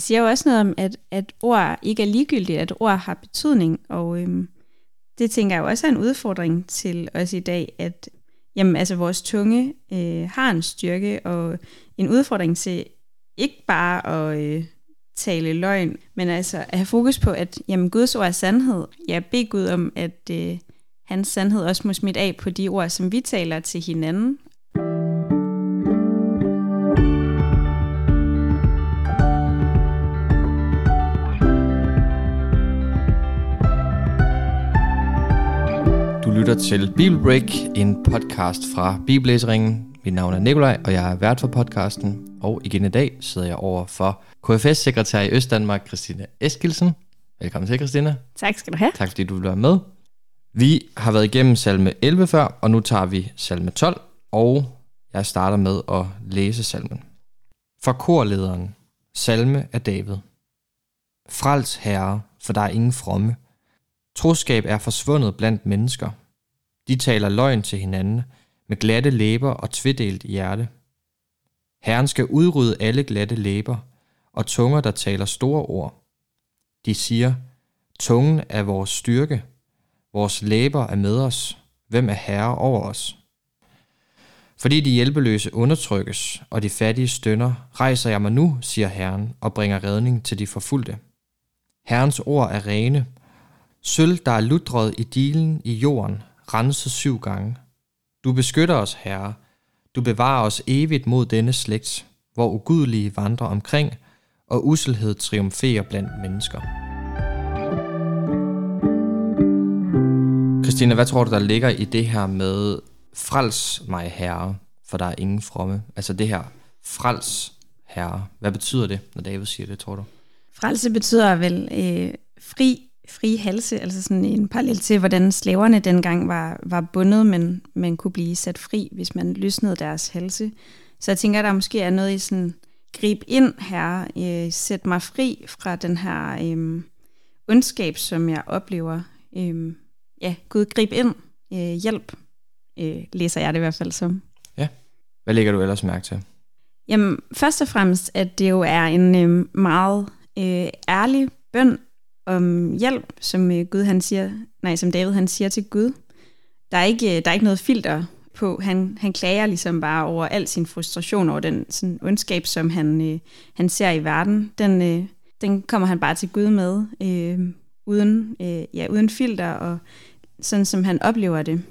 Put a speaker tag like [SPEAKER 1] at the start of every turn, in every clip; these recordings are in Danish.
[SPEAKER 1] det siger jo også noget om, at, at ord ikke er ligegyldigt, at ord har betydning, og øhm, det tænker jeg jo også er en udfordring til os i dag, at jamen, altså, vores tunge øh, har en styrke, og en udfordring til ikke bare at øh, tale løgn, men altså at have fokus på, at jamen, Guds ord er sandhed. Jeg beder Gud om, at øh, hans sandhed også må smitte af på de ord, som vi taler til hinanden.
[SPEAKER 2] Lytter til Bibelbreak, en podcast fra Bibellæseringen. Mit navn er Nikolaj, og jeg er vært for podcasten. Og igen i dag sidder jeg over for KFS-sekretær i Østdanmark, Christina Eskilsen. Velkommen til, Christina.
[SPEAKER 1] Tak skal du have.
[SPEAKER 2] Tak fordi du vil være med. Vi har været igennem salme 11 før, og nu tager vi salme 12, og jeg starter med at læse salmen. For korlederen, salme af David. Frels herre, for der er ingen fromme. Troskab er forsvundet blandt mennesker. De taler løgn til hinanden med glatte læber og tvedelt hjerte. Herren skal udrydde alle glatte læber og tunger, der taler store ord. De siger, tungen er vores styrke, vores læber er med os, hvem er herre over os? Fordi de hjælpeløse undertrykkes, og de fattige stønder, rejser jeg mig nu, siger Herren, og bringer redning til de forfulgte. Herrens ord er rene, Sølv, der er lutret i dilen i jorden, renset syv gange. Du beskytter os, Herre. Du bevarer os evigt mod denne slægt, hvor ugudelige vandrer omkring, og uselhed triumferer blandt mennesker. Christina, hvad tror du, der ligger i det her med frels mig, Herre, for der er ingen fromme? Altså det her frels, Herre. Hvad betyder det, når David siger det, tror du?
[SPEAKER 1] Frelse betyder vel øh, fri frie halse, altså sådan en parallel til, hvordan slaverne dengang var, var bundet, men man kunne blive sat fri, hvis man løsnede deres halse. Så jeg tænker, der måske er noget i sådan, grib ind her, øh, sæt mig fri fra den her øh, ondskab, som jeg oplever. Øh, ja, Gud, grib ind, øh, hjælp, øh, læser jeg det i hvert fald som.
[SPEAKER 2] Ja, hvad lægger du ellers mærke til?
[SPEAKER 1] Jamen, først og fremmest, at det jo er en øh, meget øh, ærlig bøn, om hjælp, som øh, Gud han siger, nej, som David han siger til Gud. Der er ikke, øh, der er ikke noget filter på. Han, han klager ligesom bare over al sin frustration over den sådan, ondskab, som han, øh, han ser i verden. Den, øh, den kommer han bare til Gud med, øh, uden, øh, ja, uden filter, og sådan som han oplever det.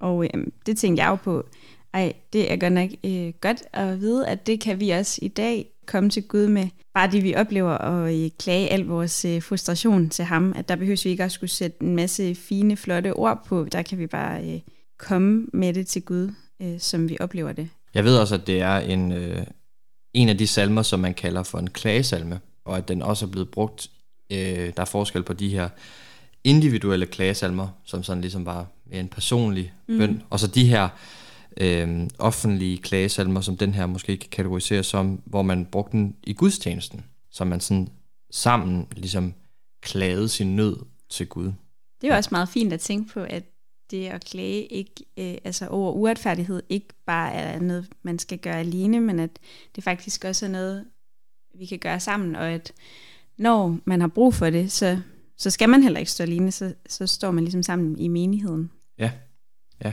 [SPEAKER 1] Og øh, det tænkte jeg jo på, ej, det er godt nok øh, godt at vide, at det kan vi også i dag komme til Gud med bare det, vi oplever, og øh, klage al vores øh, frustration til ham. At der behøver vi ikke at skulle sætte en masse fine, flotte ord på. Der kan vi bare øh, komme med det til Gud, som vi oplever det.
[SPEAKER 2] Jeg ved også, at det er en, en af de salmer, som man kalder for en klagesalme, og at den også er blevet brugt. Der er forskel på de her individuelle klagesalmer, som sådan ligesom bare er en personlig mm. bøn, og så de her øh, offentlige klagesalmer, som den her måske kan kategoriseres som, hvor man brugte den i gudstjenesten, så man sådan sammen ligesom klagede sin nød til Gud.
[SPEAKER 1] Det er jo også meget fint at tænke på, at det at klage ikke, øh, altså over uretfærdighed ikke bare er noget, man skal gøre alene, men at det faktisk også er noget, vi kan gøre sammen, og at når man har brug for det, så, så skal man heller ikke stå alene, så, så står man ligesom sammen i menigheden.
[SPEAKER 2] Ja, ja.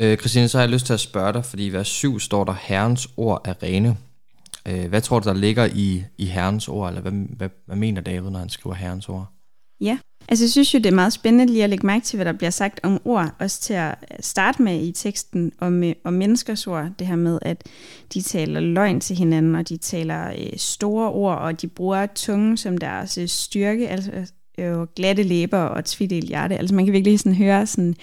[SPEAKER 2] Øh, Christine, så har jeg lyst til at spørge dig, fordi i vers 7 står der, Herrens ord er rene. Øh, hvad tror du, der ligger i, i Herrens ord, eller hvad, hvad, hvad mener David, når han skriver Herrens ord?
[SPEAKER 1] Ja, altså jeg synes jo, det er meget spændende lige at lægge mærke til, hvad der bliver sagt om ord, også til at starte med i teksten om, øh, om menneskers ord, det her med, at de taler løgn til hinanden, og de taler øh, store ord, og de bruger tungen som deres øh, styrke, altså øh, øh glatte læber og tvidelt hjerte. Altså man kan virkelig sådan høre sådan,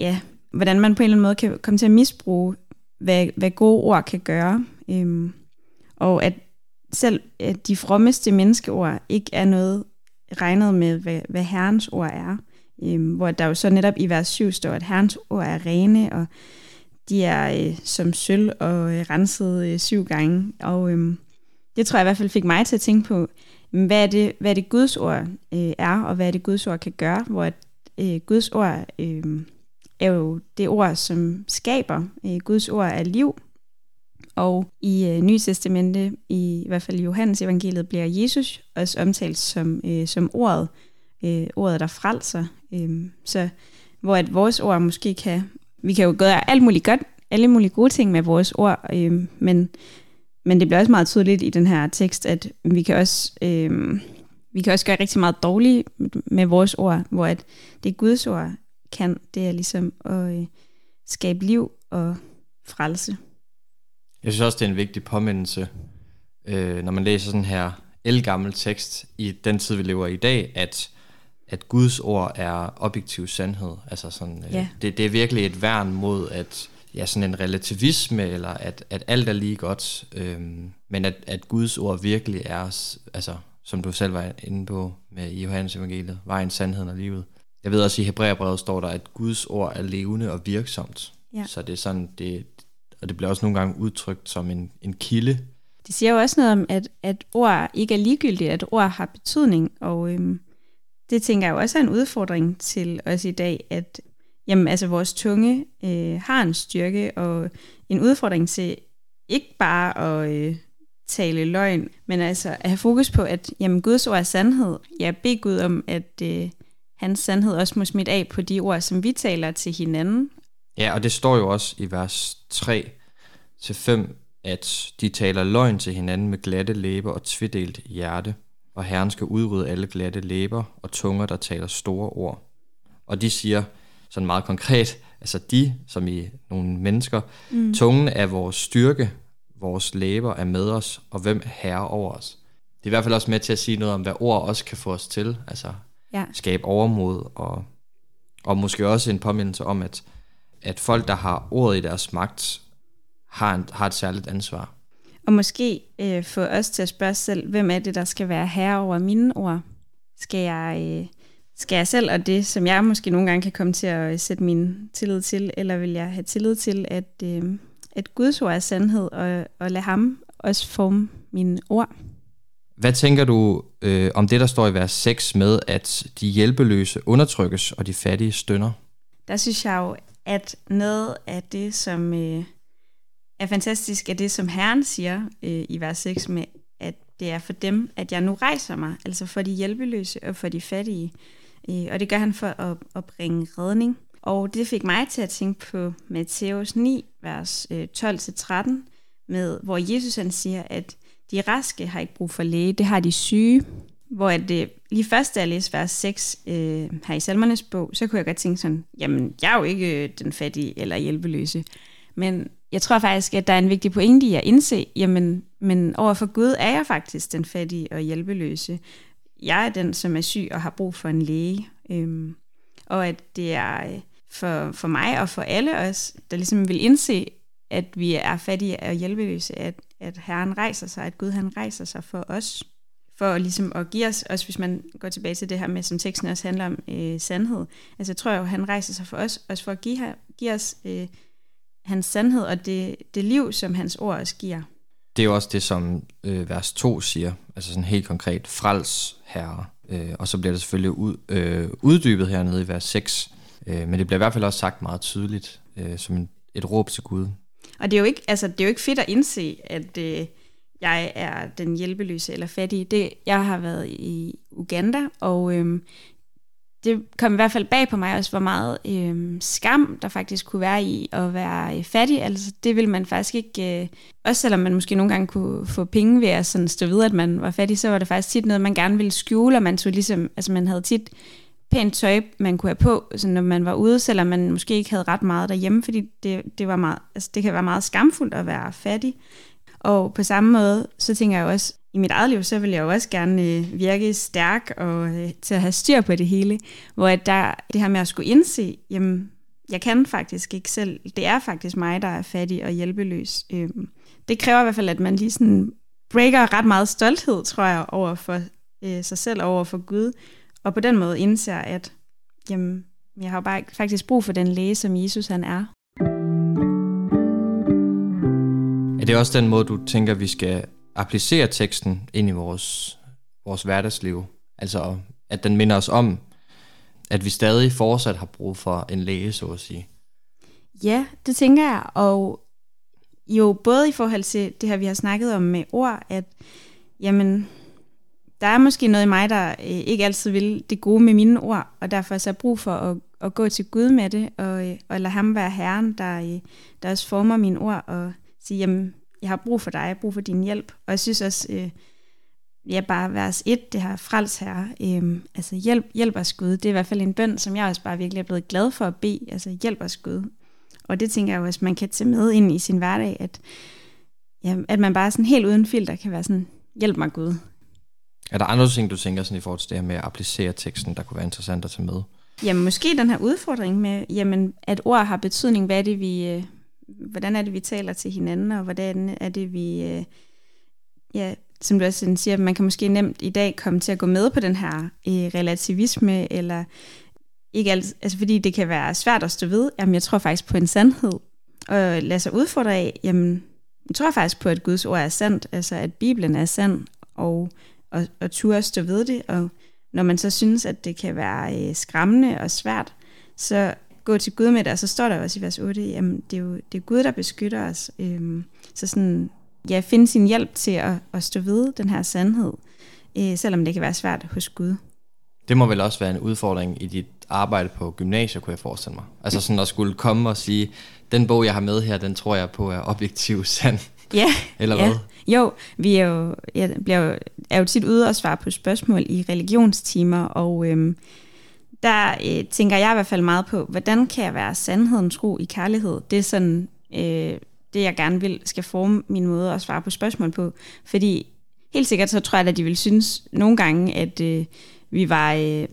[SPEAKER 1] ja, hvordan man på en eller anden måde kan komme til at misbruge, hvad, hvad gode ord kan gøre. Øhm, og at selv at de frommeste menneskeord ikke er noget regnet med, hvad, hvad Herrens ord er. Øhm, hvor der jo så netop i vers 7 står, at Herrens ord er rene, og de er øh, som sølv og øh, renset øh, syv gange. Og øhm, det tror jeg i hvert fald fik mig til at tænke på, hvad er det, hvad er det Guds ord øh, er, og hvad er det Guds ord kan gøre, hvor at, øh, Guds ord øh, er jo det ord, som skaber. Øh, Guds ord er liv, og i øh, Nye Testamente, i, i hvert fald i Johannes evangeliet, bliver Jesus også omtalt som, øh, som ordet, øh, ordet der frelser. Øh, så hvor at vores ord måske kan, vi kan jo gøre alt muligt godt, alle mulige gode ting med vores ord, øh, men, men det bliver også meget tydeligt i den her tekst, at vi kan også, øh, vi kan også gøre rigtig meget dårligt med vores ord, hvor at det Guds ord kan, det er ligesom at øh, skabe liv og frelse.
[SPEAKER 2] Jeg synes også, det er en vigtig påmindelse, øh, når man læser sådan her elgammel tekst i den tid, vi lever i i dag, at, at Guds ord er objektiv sandhed. Altså sådan, øh,
[SPEAKER 1] Ja.
[SPEAKER 2] det, det er virkelig et værn mod at ja, sådan en relativisme, eller at, at alt er lige godt, øh, men at, at Guds ord virkelig er, altså, som du selv var inde på med i Johannes evangeliet, vejen, sandheden og livet. Jeg ved også, i Hebræerbrevet står der, at Guds ord er levende og virksomt.
[SPEAKER 1] Ja.
[SPEAKER 2] Så det er sådan, det, og det bliver også nogle gange udtrykt som en, en kilde.
[SPEAKER 1] Det siger jo også noget om, at, at ord ikke er ligegyldigt, at ord har betydning, og øhm, det tænker jeg jo også er en udfordring til os i dag, at jamen, altså, vores tunge øh, har en styrke og en udfordring til ikke bare at øh, tale løgn, men altså at have fokus på, at jamen, Guds ord er sandhed. Jeg beder Gud om, at øh, hans sandhed også må smitte af på de ord, som vi taler til hinanden.
[SPEAKER 2] Ja, og det står jo også i vers 3 til 5, at de taler løgn til hinanden med glatte læber og tvidelt hjerte, og Herren skal udrydde alle glatte læber og tunger, der taler store ord. Og de siger sådan meget konkret, altså de, som i nogle mennesker, mm. tungen er vores styrke, vores læber er med os, og hvem herre over os. Det er i hvert fald også med til at sige noget om, hvad ord også kan få os til, altså
[SPEAKER 1] Ja.
[SPEAKER 2] skabe overmod, og, og måske også en påmindelse om, at, at folk, der har ordet i deres magt, har, en, har et særligt ansvar.
[SPEAKER 1] Og måske øh, få os til at spørge selv, hvem er det, der skal være herre over mine ord? Skal jeg, øh, skal jeg selv og det, som jeg måske nogle gange kan komme til at øh, sætte min tillid til, eller vil jeg have tillid til, at, øh, at Guds ord er sandhed, og, og lade ham også forme mine ord?
[SPEAKER 2] Hvad tænker du øh, om det, der står i vers 6 med, at de hjælpeløse undertrykkes, og de fattige stønner?
[SPEAKER 1] Der synes jeg jo, at noget af det, som øh, er fantastisk, er det, som Herren siger øh, i vers 6 med, at det er for dem, at jeg nu rejser mig, altså for de hjælpeløse og for de fattige. Øh, og det gør han for at, at bringe redning. Og det fik mig til at tænke på Matthæus 9, vers øh, 12-13, med, hvor Jesus han siger, at de raske har ikke brug for læge, det har de syge. Hvor at det, lige først, da jeg læste vers 6 øh, her i Salmernes bog, så kunne jeg godt tænke sådan, jamen, jeg er jo ikke øh, den fattige eller hjælpeløse. Men jeg tror faktisk, at der er en vigtig pointe i at indse, jamen, men overfor Gud er jeg faktisk den fattige og hjælpeløse. Jeg er den, som er syg og har brug for en læge. Øhm, og at det er øh, for, for mig og for alle os, der ligesom vil indse, at vi er fattige og hjælpeløse, at, at Herren rejser sig, at Gud han rejser sig for os. For ligesom at give os, også hvis man går tilbage til det her med, som teksten også handler om, øh, sandhed. Altså jeg tror jo, han rejser sig for os, også for at give, her, give os øh, hans sandhed og det, det liv, som hans ord også giver.
[SPEAKER 2] Det er jo også det, som øh, vers 2 siger, altså sådan helt konkret, frels herre. Øh, og så bliver det selvfølgelig ud, øh, uddybet hernede i vers 6. Øh, men det bliver i hvert fald også sagt meget tydeligt, øh, som en, et råb til Gud.
[SPEAKER 1] Og det er jo ikke, altså, det er jo ikke fedt at indse, at øh, jeg er den hjælpeløse eller fattige. Det, jeg har været i Uganda, og øh, det kom i hvert fald bag på mig også, hvor meget øh, skam der faktisk kunne være i at være øh, fattig. Altså det vil man faktisk ikke, øh, også selvom man måske nogle gange kunne få penge ved at sådan stå videre, at man var fattig, så var det faktisk tit noget, man gerne ville skjule, og man tog ligesom, altså man havde tit pænt tøj, man kunne have på, så når man var ude, selvom man måske ikke havde ret meget derhjemme, fordi det, det, var meget, altså det kan være meget skamfuldt at være fattig. Og på samme måde, så tænker jeg også, i mit eget liv, så vil jeg jo også gerne øh, virke stærk og øh, til at have styr på det hele. Hvor at der, det her med at skulle indse, jamen, jeg kan faktisk ikke selv. Det er faktisk mig, der er fattig og hjælpeløs. Øhm, det kræver i hvert fald, at man lige sådan breaker ret meget stolthed, tror jeg, over for øh, sig selv, over for Gud. Og på den måde indser, at jamen, jeg har bare faktisk brug for den læge, som Jesus han er.
[SPEAKER 2] Er det også den måde, du tænker, vi skal applicere teksten ind i vores, vores hverdagsliv? Altså, at den minder os om, at vi stadig fortsat har brug for en læge, så at sige.
[SPEAKER 1] Ja, det tænker jeg, og jo både i forhold til det her, vi har snakket om med ord, at jamen, der er måske noget i mig, der øh, ikke altid vil det gode med mine ord, og derfor så er brug for at, at gå til Gud med det, og, øh, og lade ham være Herren, der, øh, der også former mine ord, og sige, jamen, jeg har brug for dig, jeg har brug for din hjælp. Og jeg synes også, øh, ja, bare vers 1, det her frels her, øh, altså hjælp, hjælp os Gud, det er i hvert fald en bøn, som jeg også bare virkelig er blevet glad for at bede, altså hjælp os Gud. Og det tænker jeg også, man kan tage med ind i sin hverdag, at, ja, at man bare sådan helt uden filter kan være sådan, hjælp mig Gud.
[SPEAKER 2] Er der andre ting, du tænker sådan i forhold til det her med at applicere teksten, der kunne være interessant at tage med?
[SPEAKER 1] Jamen måske den her udfordring med, jamen, at ord har betydning. Hvad er det, vi, øh, hvordan er det, vi taler til hinanden, og hvordan er det, vi... Øh, ja, som du også siger, man kan måske nemt i dag komme til at gå med på den her øh, relativisme, eller ikke alt, altså fordi det kan være svært at stå ved, jamen jeg tror faktisk på en sandhed, og lade sig udfordre af, jamen jeg tror faktisk på, at Guds ord er sandt, altså at Bibelen er sand, og, og, og turde stå ved det, og når man så synes, at det kan være øh, skræmmende og svært, så gå til Gud med det, og så står der også i vers 8, jamen det er jo det er Gud, der beskytter os. Øhm, så sådan, ja, finde sin hjælp til at, at stå ved den her sandhed, øh, selvom det kan være svært hos Gud.
[SPEAKER 2] Det må vel også være en udfordring i dit arbejde på gymnasiet, kunne jeg forestille mig. Altså sådan at skulle komme og sige, den bog, jeg har med her, den tror jeg på er objektiv sand.
[SPEAKER 1] Ja.
[SPEAKER 2] Eller
[SPEAKER 1] ja.
[SPEAKER 2] hvad?
[SPEAKER 1] Jo, vi er jo, jeg bliver jo, er jo tit ude og svare på spørgsmål i religionstimer, og øhm, der øh, tænker jeg i hvert fald meget på, hvordan kan jeg være sandheden tro i kærlighed? Det er sådan, øh, det jeg gerne vil, skal forme min måde at svare på spørgsmål på. Fordi helt sikkert så tror jeg, at de vil synes nogle gange, at øh, vi var øh,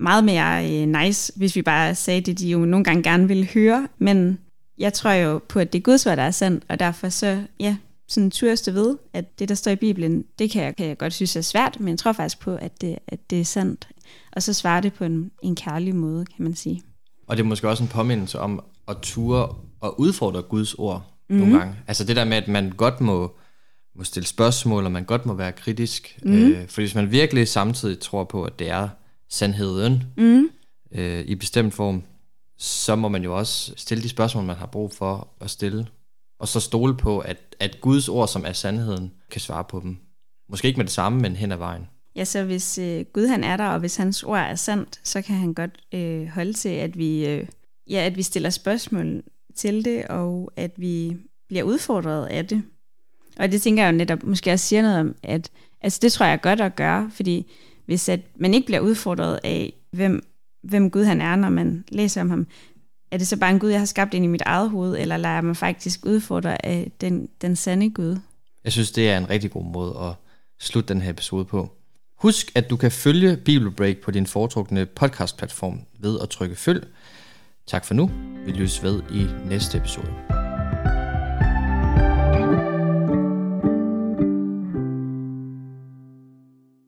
[SPEAKER 1] meget mere øh, nice, hvis vi bare sagde det, de jo nogle gange gerne ville høre. Men jeg tror jo på, at det er Guds ord, der er sandt, og derfor så, ja, sådan turste ved, at det, der står i Bibelen, det kan jeg, kan jeg godt synes er svært, men jeg tror faktisk på, at det, at det er sandt. Og så svarer det på en, en kærlig måde, kan man sige.
[SPEAKER 2] Og det er måske også en påmindelse om at ture og udfordre Guds ord mm-hmm. nogle gange. Altså det der med, at man godt må, må stille spørgsmål, og man godt må være kritisk. Mm-hmm. Øh, for hvis man virkelig samtidig tror på, at det er sandheden mm-hmm. øh, i bestemt form, så må man jo også stille de spørgsmål, man har brug for at stille. Og så stole på, at, at Guds ord, som er sandheden, kan svare på dem. Måske ikke med det samme, men hen ad vejen.
[SPEAKER 1] Ja, så hvis øh, Gud han er der, og hvis hans ord er sandt, så kan han godt øh, holde til, at vi, øh, ja, at vi stiller spørgsmål til det, og at vi bliver udfordret af det. Og det tænker jeg jo netop måske også siger noget om, at altså det tror jeg er godt at gøre, fordi hvis at man ikke bliver udfordret af, hvem, hvem Gud han er, når man læser om ham, er det så bare en Gud, jeg har skabt ind i mit eget hoved, eller lader jeg mig faktisk udfordre af den, den sande Gud?
[SPEAKER 2] Jeg synes, det er en rigtig god måde at slutte den her episode på. Husk, at du kan følge Bibelbreak på din foretrukne podcastplatform ved at trykke følg. Tak for nu. Vi lyttes ved i næste episode.